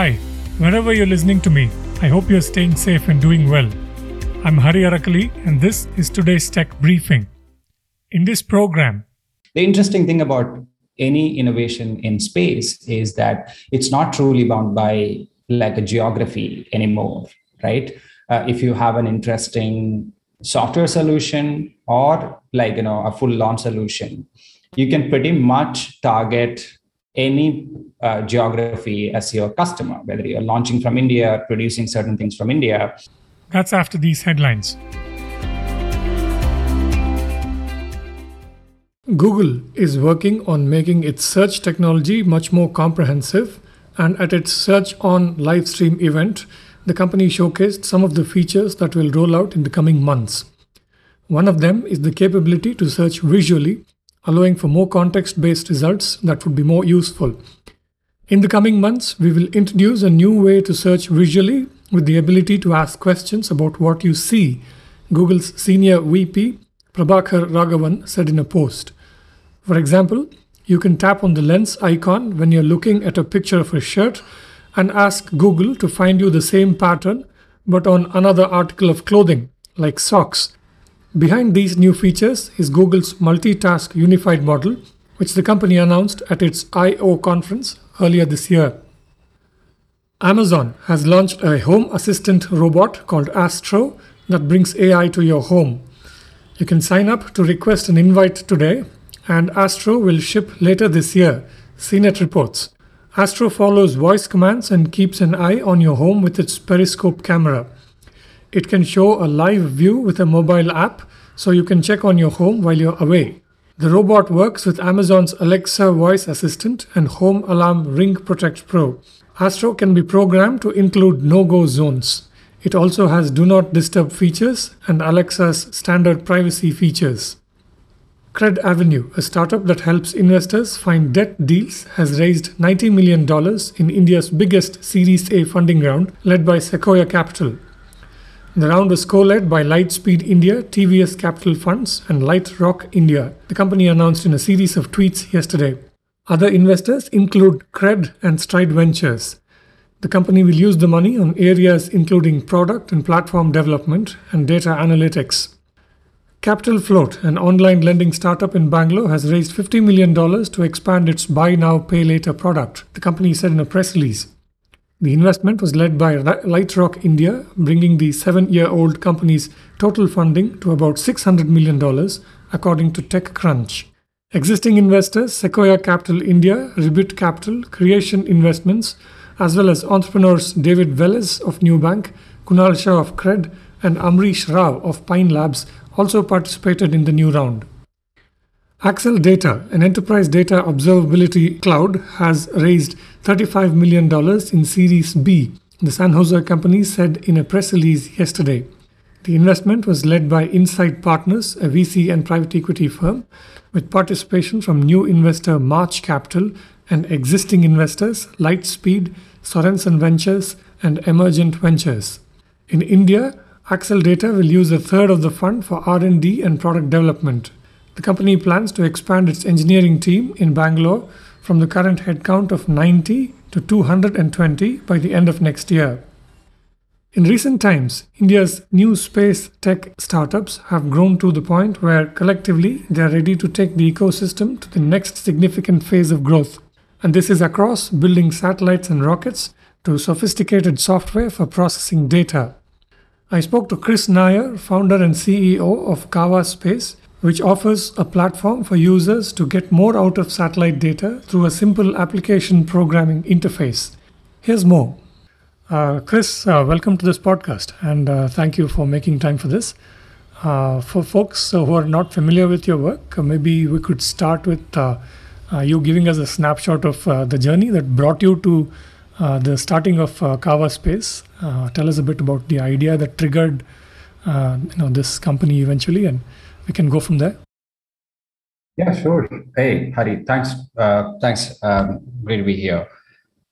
Hi, wherever you're listening to me, I hope you're staying safe and doing well. I'm Hari Arakali, and this is today's tech briefing. In this program, the interesting thing about any innovation in space is that it's not truly bound by like a geography anymore, right? Uh, if you have an interesting software solution or like you know a full launch solution, you can pretty much target any uh, geography as your customer, whether you're launching from India, producing certain things from India. That's after these headlines. Google is working on making its search technology much more comprehensive, and at its Search On livestream event, the company showcased some of the features that will roll out in the coming months. One of them is the capability to search visually, allowing for more context based results that would be more useful. In the coming months, we will introduce a new way to search visually with the ability to ask questions about what you see, Google's senior VP, Prabhakar Raghavan, said in a post. For example, you can tap on the lens icon when you're looking at a picture of a shirt and ask Google to find you the same pattern but on another article of clothing, like socks, Behind these new features is Google's multitask unified model, which the company announced at its I/O conference earlier this year. Amazon has launched a home assistant robot called Astro that brings AI to your home. You can sign up to request an invite today, and Astro will ship later this year, CNET reports. Astro follows voice commands and keeps an eye on your home with its periscope camera. It can show a live view with a mobile app so you can check on your home while you're away. The robot works with Amazon's Alexa voice assistant and home alarm Ring Protect Pro. Astro can be programmed to include no go zones. It also has do not disturb features and Alexa's standard privacy features. Cred Avenue, a startup that helps investors find debt deals, has raised $90 million in India's biggest Series A funding round, led by Sequoia Capital. The round was co-led by Lightspeed India, TVS Capital Funds, and Lightrock India, the company announced in a series of tweets yesterday. Other investors include Cred and Stride Ventures. The company will use the money on areas including product and platform development and data analytics. Capital Float, an online lending startup in Bangalore, has raised $50 million to expand its buy now, pay later product, the company said in a press release. The investment was led by Lightrock India, bringing the seven year old company's total funding to about $600 million, according to TechCrunch. Existing investors Sequoia Capital India, Ribbit Capital, Creation Investments, as well as entrepreneurs David Velez of Nubank, Kunal Shah of Cred, and Amrish Rau of Pine Labs also participated in the new round. Acceldata, an enterprise data observability cloud, has raised $35 million in Series B, the San Jose company said in a press release yesterday. The investment was led by Insight Partners, a VC and private equity firm, with participation from new investor March Capital and existing investors Lightspeed, Sorenson Ventures, and Emergent Ventures. In India, Acceldata will use a third of the fund for R&D and product development. The company plans to expand its engineering team in Bangalore from the current headcount of 90 to 220 by the end of next year. In recent times, India's new space tech startups have grown to the point where collectively they are ready to take the ecosystem to the next significant phase of growth. And this is across building satellites and rockets to sophisticated software for processing data. I spoke to Kris Nair, founder and CEO of Kawa Space, which offers a platform for users to get more out of satellite data through a simple application programming interface. Here's more. Uh, Kris, uh, welcome to this podcast, and uh, thank you for making time for this. Uh, for folks who are not familiar with your work, uh, maybe we could start with uh, you giving us a snapshot of the journey that brought you to the starting of Kawa Space. tell us a bit about the idea that triggered you know, this company eventually, and we can go from there. Yeah, sure. Hey, Hari, thanks. Uh, thanks. Um, great to be here.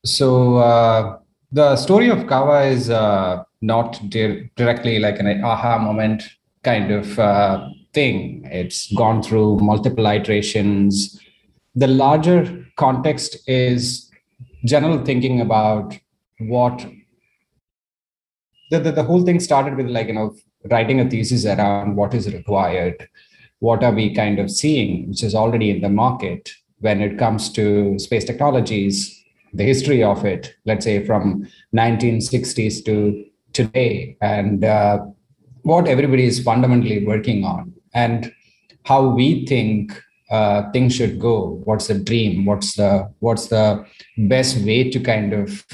So uh, the story of Kawa is uh, not di- directly like an aha moment kind of uh, thing. It's gone through multiple iterations. The larger context is general thinking about what the, the, the whole thing started with like you know writing a thesis around what is required what are we kind of seeing which is already in the market when it comes to space technologies the history of it let's say from 1960s to today and uh, what everybody is fundamentally working on and how we think uh, things should go what's the dream what's the what's the best way to kind of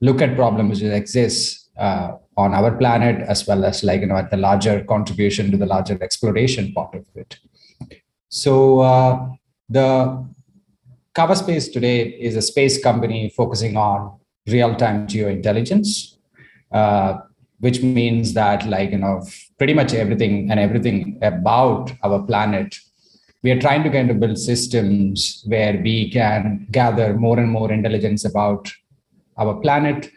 look at problems that exist uh, on our planet as well as like you know at the larger contribution to the larger exploration part of it. So uh, the Kawa Space today is a space company focusing on real-time geointelligence uh, which means that like you know pretty much everything and everything about our planet we are trying to kind of build systems where we can gather more and more intelligence about our planet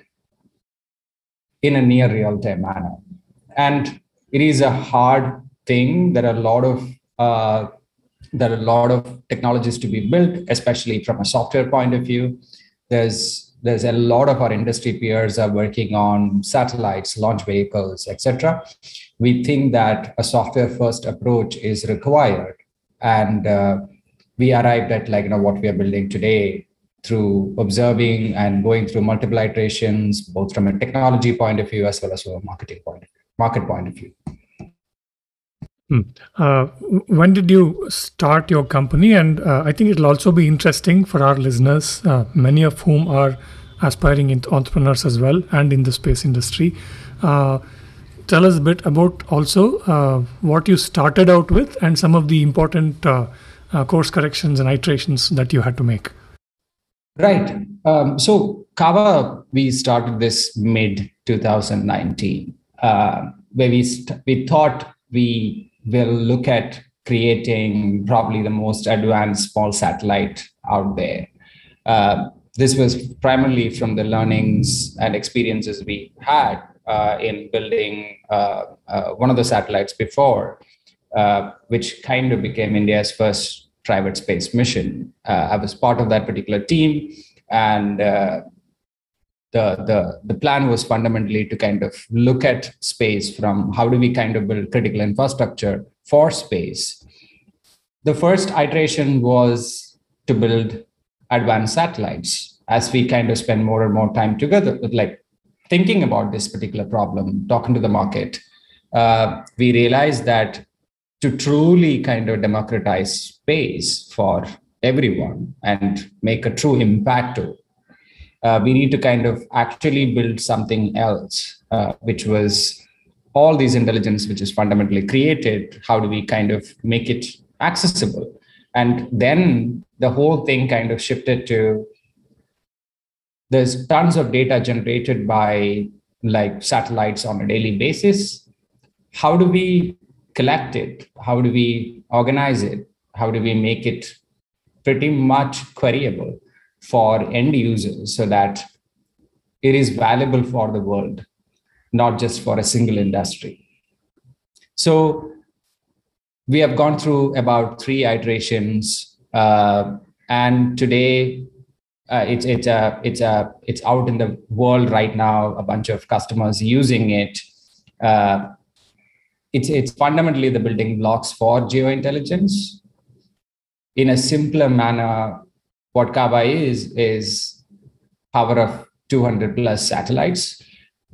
in a near real time manner. And it is a hard thing. There are a lot of uh, there are a lot of technologies to be built, especially from a software point of view. There's there's a lot of our industry peers are working on satellites, launch vehicles, etc. We think that a software first approach is required and uh, we arrived at like you know what we are building today through observing and going through multiple iterations both from a technology point of view as well as from a marketing point market point of view hmm. uh, when did you start your company and uh, i think it'll also be interesting for our listeners uh, many of whom are aspiring entrepreneurs as well and in the space industry uh, tell us a bit about also uh, what you started out with and some of the important uh, course corrections and iterations that you had to make. Right. Um, so Kawa, we started this mid 2019, uh, where we st- we thought we will look at creating probably the most advanced small satellite out there. Uh, this was primarily from the learnings and experiences we had uh, in building uh, uh, one of the satellites before, which kind of became India's first private space mission. I was part of that particular team, and the, the the plan was fundamentally to kind of look at space from how do we kind of build critical infrastructure for space the first iteration was to build advanced satellites as we kind of spend more and more time together like thinking about this particular problem, talking to the market, uh, we realized that to truly kind of democratize space for everyone and make a true impact to uh, we need to kind of actually build something else, uh, which was all these intelligence, which is fundamentally created. How do we kind of make it accessible? And then the whole thing kind of shifted to there's tons of data generated by like satellites on a daily basis how do we collect it how do we organize it how do we make it pretty much queryable for end users so that it is valuable for the world not just for a single industry so we have gone through about three iterations uh, and today uh, it's it's a it's a it's out in the world right now. A bunch of customers using it. Uh, it's it's fundamentally the building blocks for geointelligence. In a simpler manner, what Kawa is is power of 200 plus satellites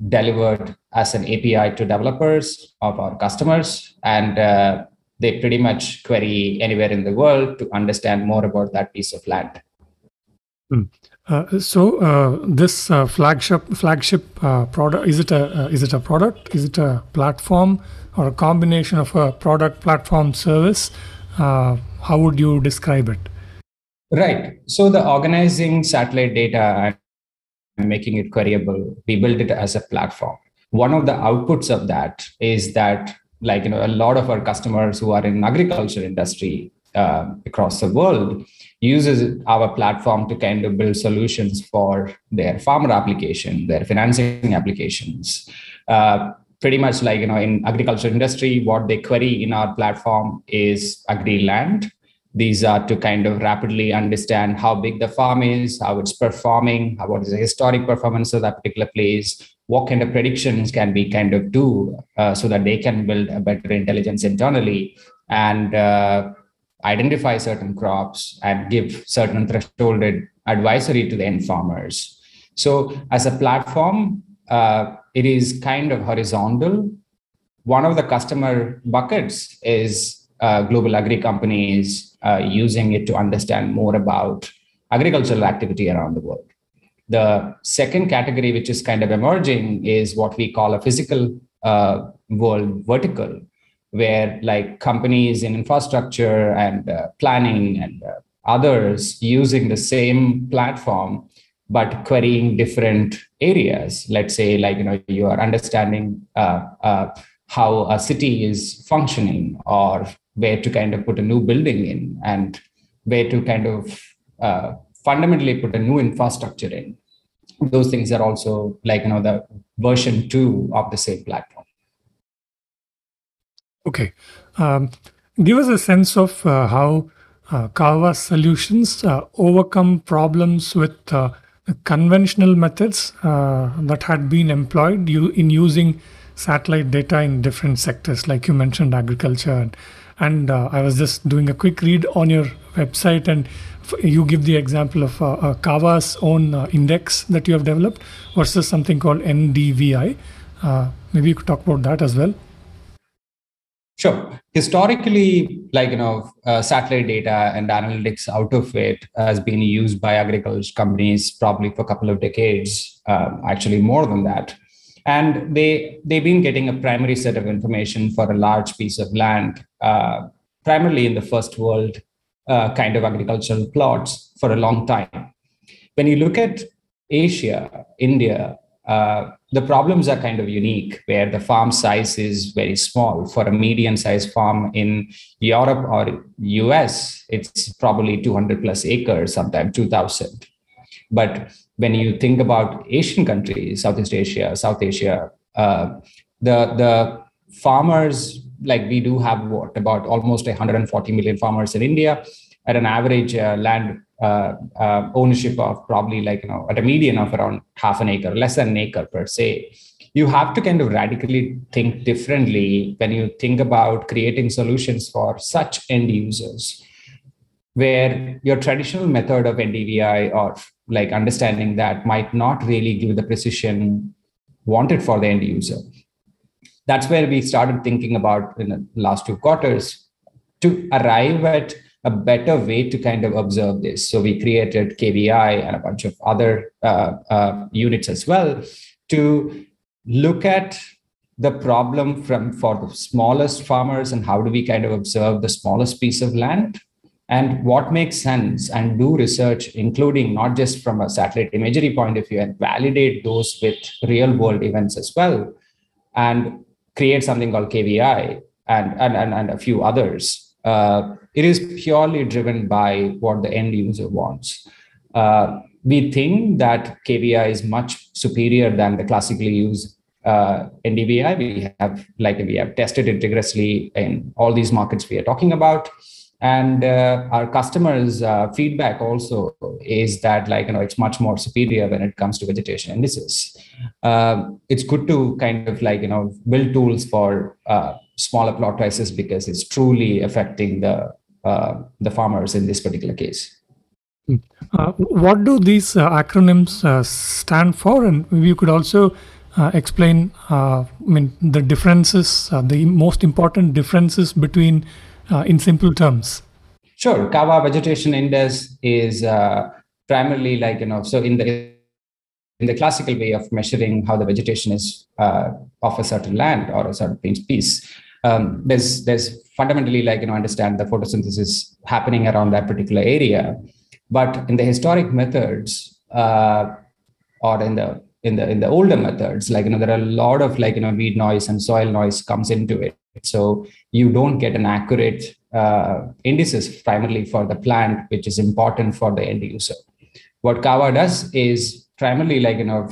delivered as an API to developers of our customers, and uh, they pretty much query anywhere in the world to understand more about that piece of land. Hmm. Uh, so uh, this uh, flagship flagship uh, product is it a uh, is it a product? Is it a platform or a combination of a product platform service? How would you describe it? Right. So the organizing satellite data and making it queryable. We build it as a platform. One of the outputs of that is that like you know a lot of our customers who are in agriculture industry across the world uses our platform to kind of build solutions for their farmer application, their financing applications. Uh, pretty much like you know in agriculture industry, what they query in our platform is agri land, these are to kind of rapidly understand how big the farm is, how it's performing, how, what is the historic performance of that particular place, what kind of predictions can we kind of do uh, so that they can build a better intelligence internally and uh, identify certain crops and give certain thresholded advisory to the end farmers. So as a platform, uh, it is kind of horizontal. One of the customer buckets is uh, global agri companies uh, using it to understand more about agricultural activity around the world. The second category, which is kind of emerging, is what we call a physical uh, world vertical, where like companies in infrastructure and uh, planning and uh, others using the same platform but querying different areas. Let's say like you know you are understanding uh, uh, how a city is functioning or where to kind of put a new building in and where to kind of uh, fundamentally put a new infrastructure in. Those things are also like you know the version 2 of the same platform Okay. Um, give us a sense of uh, how uh, Kawa solutions uh, overcome problems with uh, conventional methods uh, that had been employed in using satellite data in different sectors, like you mentioned, agriculture. And, and uh, I was just doing a quick read on your website, and you give the example of uh, Kawa's own index that you have developed versus something called NDVI. maybe you could talk about that as well. Sure. Historically, like you know, uh, satellite data and analytics out of it has been used by agriculture companies probably for a couple of decades, uh, actually more than that. And they they've been getting a primary set of information for a large piece of land, uh, primarily in the first world uh, kind of agricultural plots for a long time. When you look at Asia, India, uh, the problems are kind of unique where the farm size is very small. For a median sized farm in europe or us it's probably 200 plus acres sometimes 2000 but when you think about asian countries southeast asia south asia uh, the the farmers like we do have what? About almost 140 million farmers in india at an average uh, land uh, uh, ownership of probably like you know at a median of around half an acre less than an acre per se. You have to kind of radically think differently when you think about creating solutions for such end users where your traditional method of ndvi or like understanding that might not really give the precision wanted for the end user. That's where we started thinking about in the last two quarters to arrive at a better way to kind of observe this. So we created KVI and a bunch of other uh, uh, units as well to look at the problem from for the smallest farmers and how do we kind of observe the smallest piece of land and what makes sense and do research including not just from a satellite imagery point of view and validate those with real world events as well and create something called kvi and and, and, and a few others uh, it is purely driven by what the end user wants. Uh, we think that KVI is much superior than the classically used uh, NDVI. We have like we have tested it rigorously in all these markets we are talking about, and uh, our customers' uh, feedback also is that like you know it's much more superior when it comes to vegetation indices. Uh, it's good to kind of like you know build tools for uh, smaller plot prices because it's truly affecting the uh, the farmers in this particular case. Hmm. Uh, what do these uh, acronyms uh, stand for? And you could also uh, explain, uh, I mean, the differences, the most important differences between, in simple terms. Sure. Kawa vegetation index is primarily like you know. So in the in the classical way of measuring how the vegetation is of a certain land or a certain piece, um, there's there's fundamentally like you know understand the photosynthesis happening around that particular area. But in the historic methods uh, or in the in the in the older methods like you know there are a lot of like you know weed noise and soil noise comes into it. So you don't get an accurate uh, indices primarily for the plant which is important for the end user. What kawa does is primarily like you know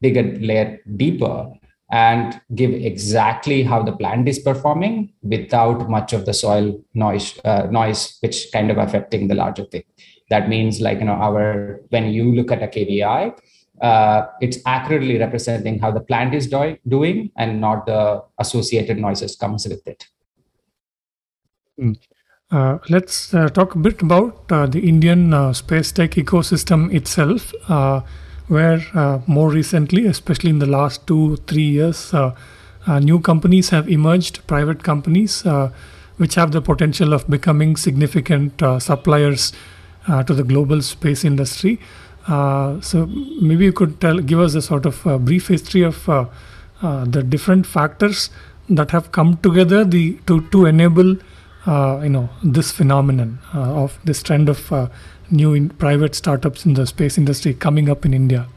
dig a layer deeper and give exactly how the plant is performing without much of the soil noise uh, noise which kind of affecting the larger thing. That means like you know our when you look at a kvi uh, it's accurately representing how the plant is do- doing and not the associated noises comes with it. Mm. uh, let's uh, talk a bit about uh, the indian uh, space tech ecosystem itself where uh, more recently, especially in the last two, three years, uh, uh, new companies have emerged, private companies, which have the potential of becoming significant suppliers to the global space industry. so maybe you could tell, give us a sort of brief history of the different factors that have come together the to to enable uh, you know this phenomenon uh, of this trend of uh, new in private startups in the space industry coming up in India?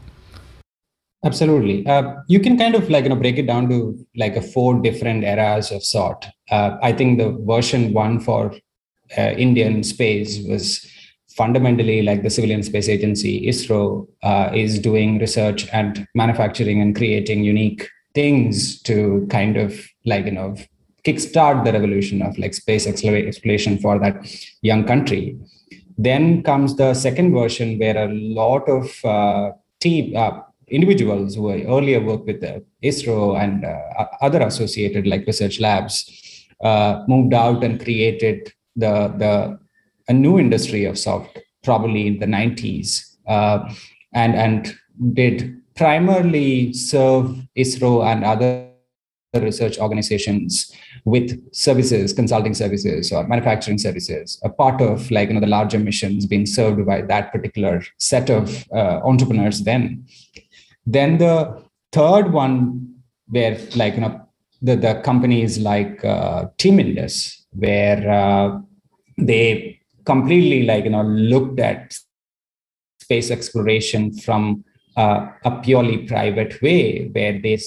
Absolutely. Uh, you can kind of like you know break it down to like a four different eras of sort. Uh, I think the version one for uh, Indian space was fundamentally like the civilian space agency ISRO uh, is doing research and manufacturing and creating unique things to kind of like you know kickstart the revolution of like space exploration for that young country then comes the second version where a lot of uh, team uh, individuals who earlier worked with the ISRO and uh, other associated like research labs uh, moved out and created the the a new industry of soft probably in the 90s uh, and and did primarily serve ISRO and other research organizations with services, consulting services or manufacturing services, a part of like you know the larger missions being served by that particular set of uh, entrepreneurs. Then, then the third one where like you know the the companies like uh, Team Indus, where uh, they completely like you know looked at space exploration from uh, a purely private way, where they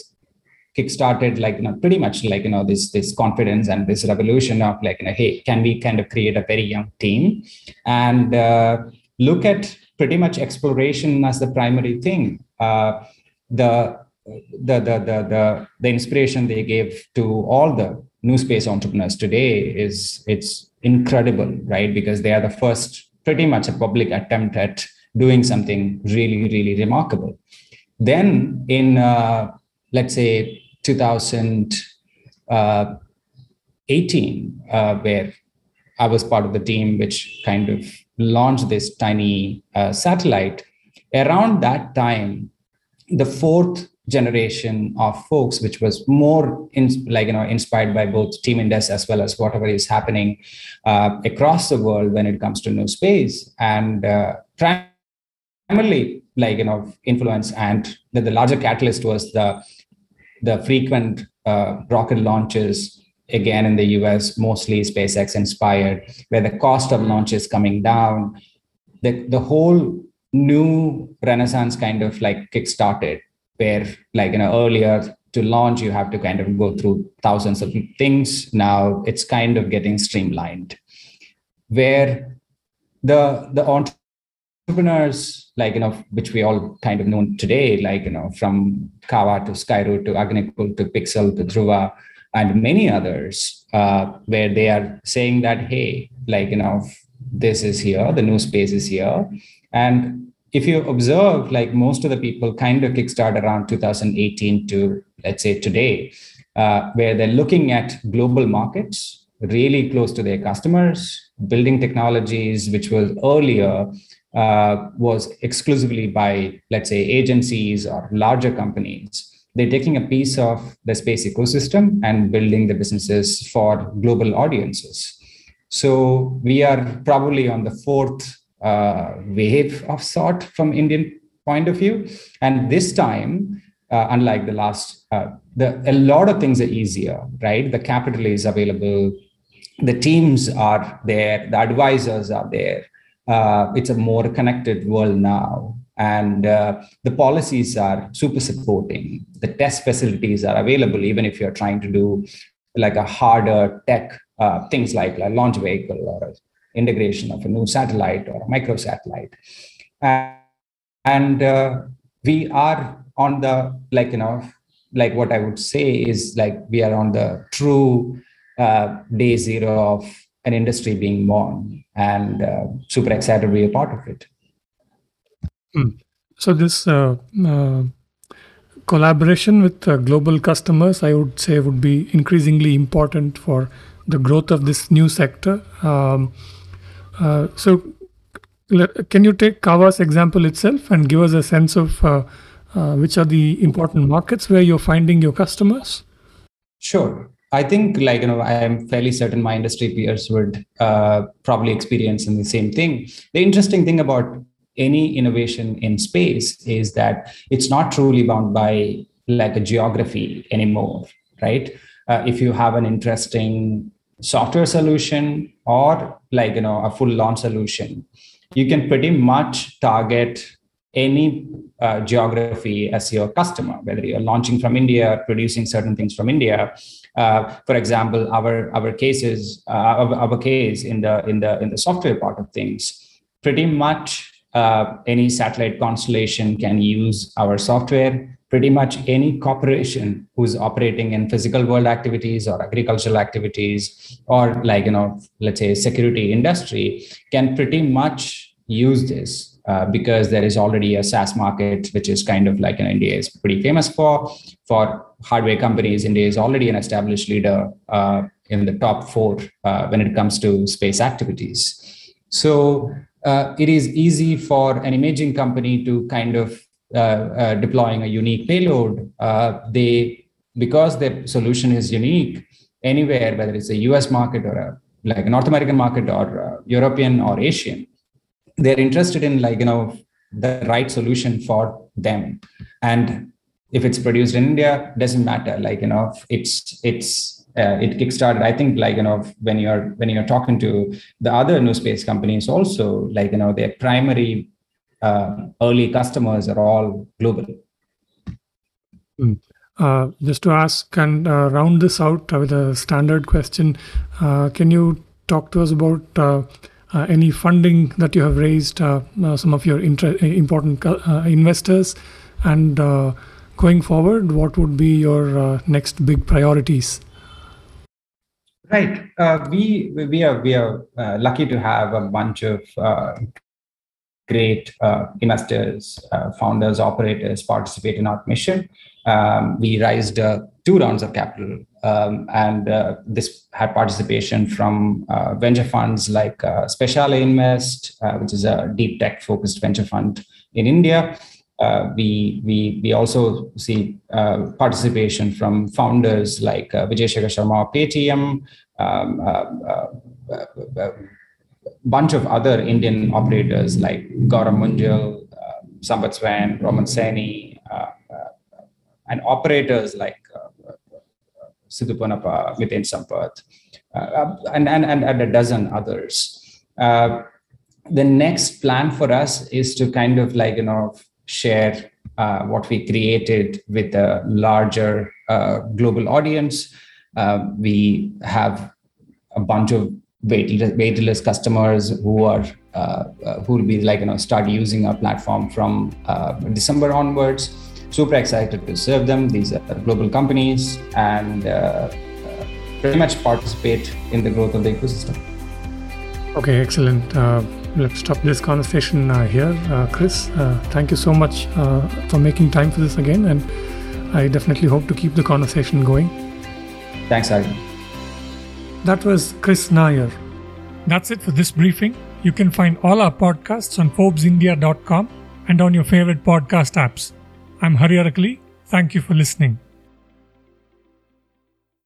kickstarted like you know pretty much like you know this this confidence and this revolution of like you know hey can we kind of create a very young team? And uh, look at pretty much exploration as the primary thing. Uh, the, the the the the the inspiration they gave to all the new space entrepreneurs today is it's incredible right? Because they are the first pretty much a public attempt at doing something really really remarkable. Then in uh, let's say 2018, uh, where I was part of the team which kind of launched this tiny uh, satellite. Around that time, the fourth generation of folks, which was more in, like you know inspired by both Team Indus as well as whatever is happening uh, across the world when it comes to new space, and uh, primarily like you know influence and the, the larger catalyst was the the frequent uh, rocket launches again in the US, mostly SpaceX inspired, where the cost of launch is coming down. The, the whole new renaissance kind of like kick-started, where like you know earlier to launch you have to kind of go through thousands of things. Now it's kind of getting streamlined, where the the entrepreneurs like you know which we all kind of know today like you know from Kawa to Skyroot to Agnikul to Pixxel to Dhruva and many others uh, where they are saying that hey like you know this is here the new space is here. And if you observe like most of the people kind of kickstart around 2018 to let's say today uh, where they're looking at global markets really close to their customers building technologies which was earlier uh, was exclusively by, let's say, agencies or larger companies. They're taking a piece of the space ecosystem and building the businesses for global audiences. So we are probably on the fourth uh, wave of sort from Indian point of view, and this time, uh, unlike the last, uh, the a lot of things are easier, right? The capital is available, the teams are there, the advisors are there, uh, it's a more connected world now. And uh, the policies are super supporting. The test facilities are available even if you're trying to do like a harder tech uh, things like a launch vehicle or integration of a new satellite or a micro satellite and, and uh, we are on the like you know like what I would say is like we are on the true uh, day zero of an industry being born, and uh, super excited to be a part of it. Mm. So this uh, uh, collaboration with uh, global customers, I would say, would be increasingly important for the growth of this new sector. Um, uh, so, can you take Kawa's example itself and give us a sense of uh, uh, which are the important markets where you're finding your customers? Sure. I think, like you know, I am fairly certain my industry peers would uh, probably experience in the same thing. The interesting thing about any innovation in space is that it's not truly bound by like a geography anymore, right? Uh, if you have an interesting software solution or like you know a full launch solution, you can pretty much target any uh, geography as your customer, whether you're launching from India, producing certain things from India. Uh, for example, our our cases, uh, our, our case in the in the in the software part of things, pretty much uh, any satellite constellation can use our software. Pretty much any corporation who's operating in physical world activities or agricultural activities, or like you know, let's say security industry, can pretty much use this uh, because there is already a SaaS market, which is kind of like in India is pretty famous for. For hardware companies, India is already an established leader uh, in the top four uh, when it comes to space activities. So uh, it is easy for an imaging company to kind of uh, deploying a unique payload. they because their solution is unique anywhere, whether it's a US market or a like a North American market or European or Asian, they're interested in like you know the right solution for them. And if it's produced in india doesn't matter. Like you know it's it's uh, it kickstarted i think like you know when you're when you're talking to the other new space companies also like you know their primary uh, early customers are all global. Mm. uh, just to ask and uh, round this out with a standard question uh, can you talk to us about uh, uh, any funding that you have raised, uh, uh, some of your inter- important investors, and going forward, what would be your next big priorities? Right. Uh, we we are we are uh, lucky to have a bunch of uh, great investors, founders, operators participate in our mission. Um, we raised two rounds of capital um, and uh, this had participation from uh, venture funds like uh, Speciale Invest, uh, which is a deep tech focused venture fund in India. Uh, we, we, we also see uh, participation from founders like uh, Vijay Shekhar Sharma, Paytm, um, a bunch of other Indian operators like Gaurav Munjal, uh, Sambat Swain, Roman Seni, and operators like Sidu Ponnappa, Miten Sampat, uh, and, and, and, and, a dozen others. Uh, the next plan for us is to kind of like, you know, share uh, what we created with a larger uh, global audience. Uh, we have a bunch of waitlist, waitlist customers who are uh, who will be like you know start using our platform from December onwards super excited to serve them. These are global companies and uh, uh, pretty much participate in the growth of the ecosystem. Okay, excellent. Uh, let's stop this conversation uh, here. Uh, Kris, uh, thank you so much for making time for this again. And I definitely hope to keep the conversation going. Thanks, Arjun. That was Kris Nair. That's it for this briefing. You can find all our podcasts on ForbesIndia.com and on your favorite podcast apps. I'm Hari Arakali. Thank you for listening.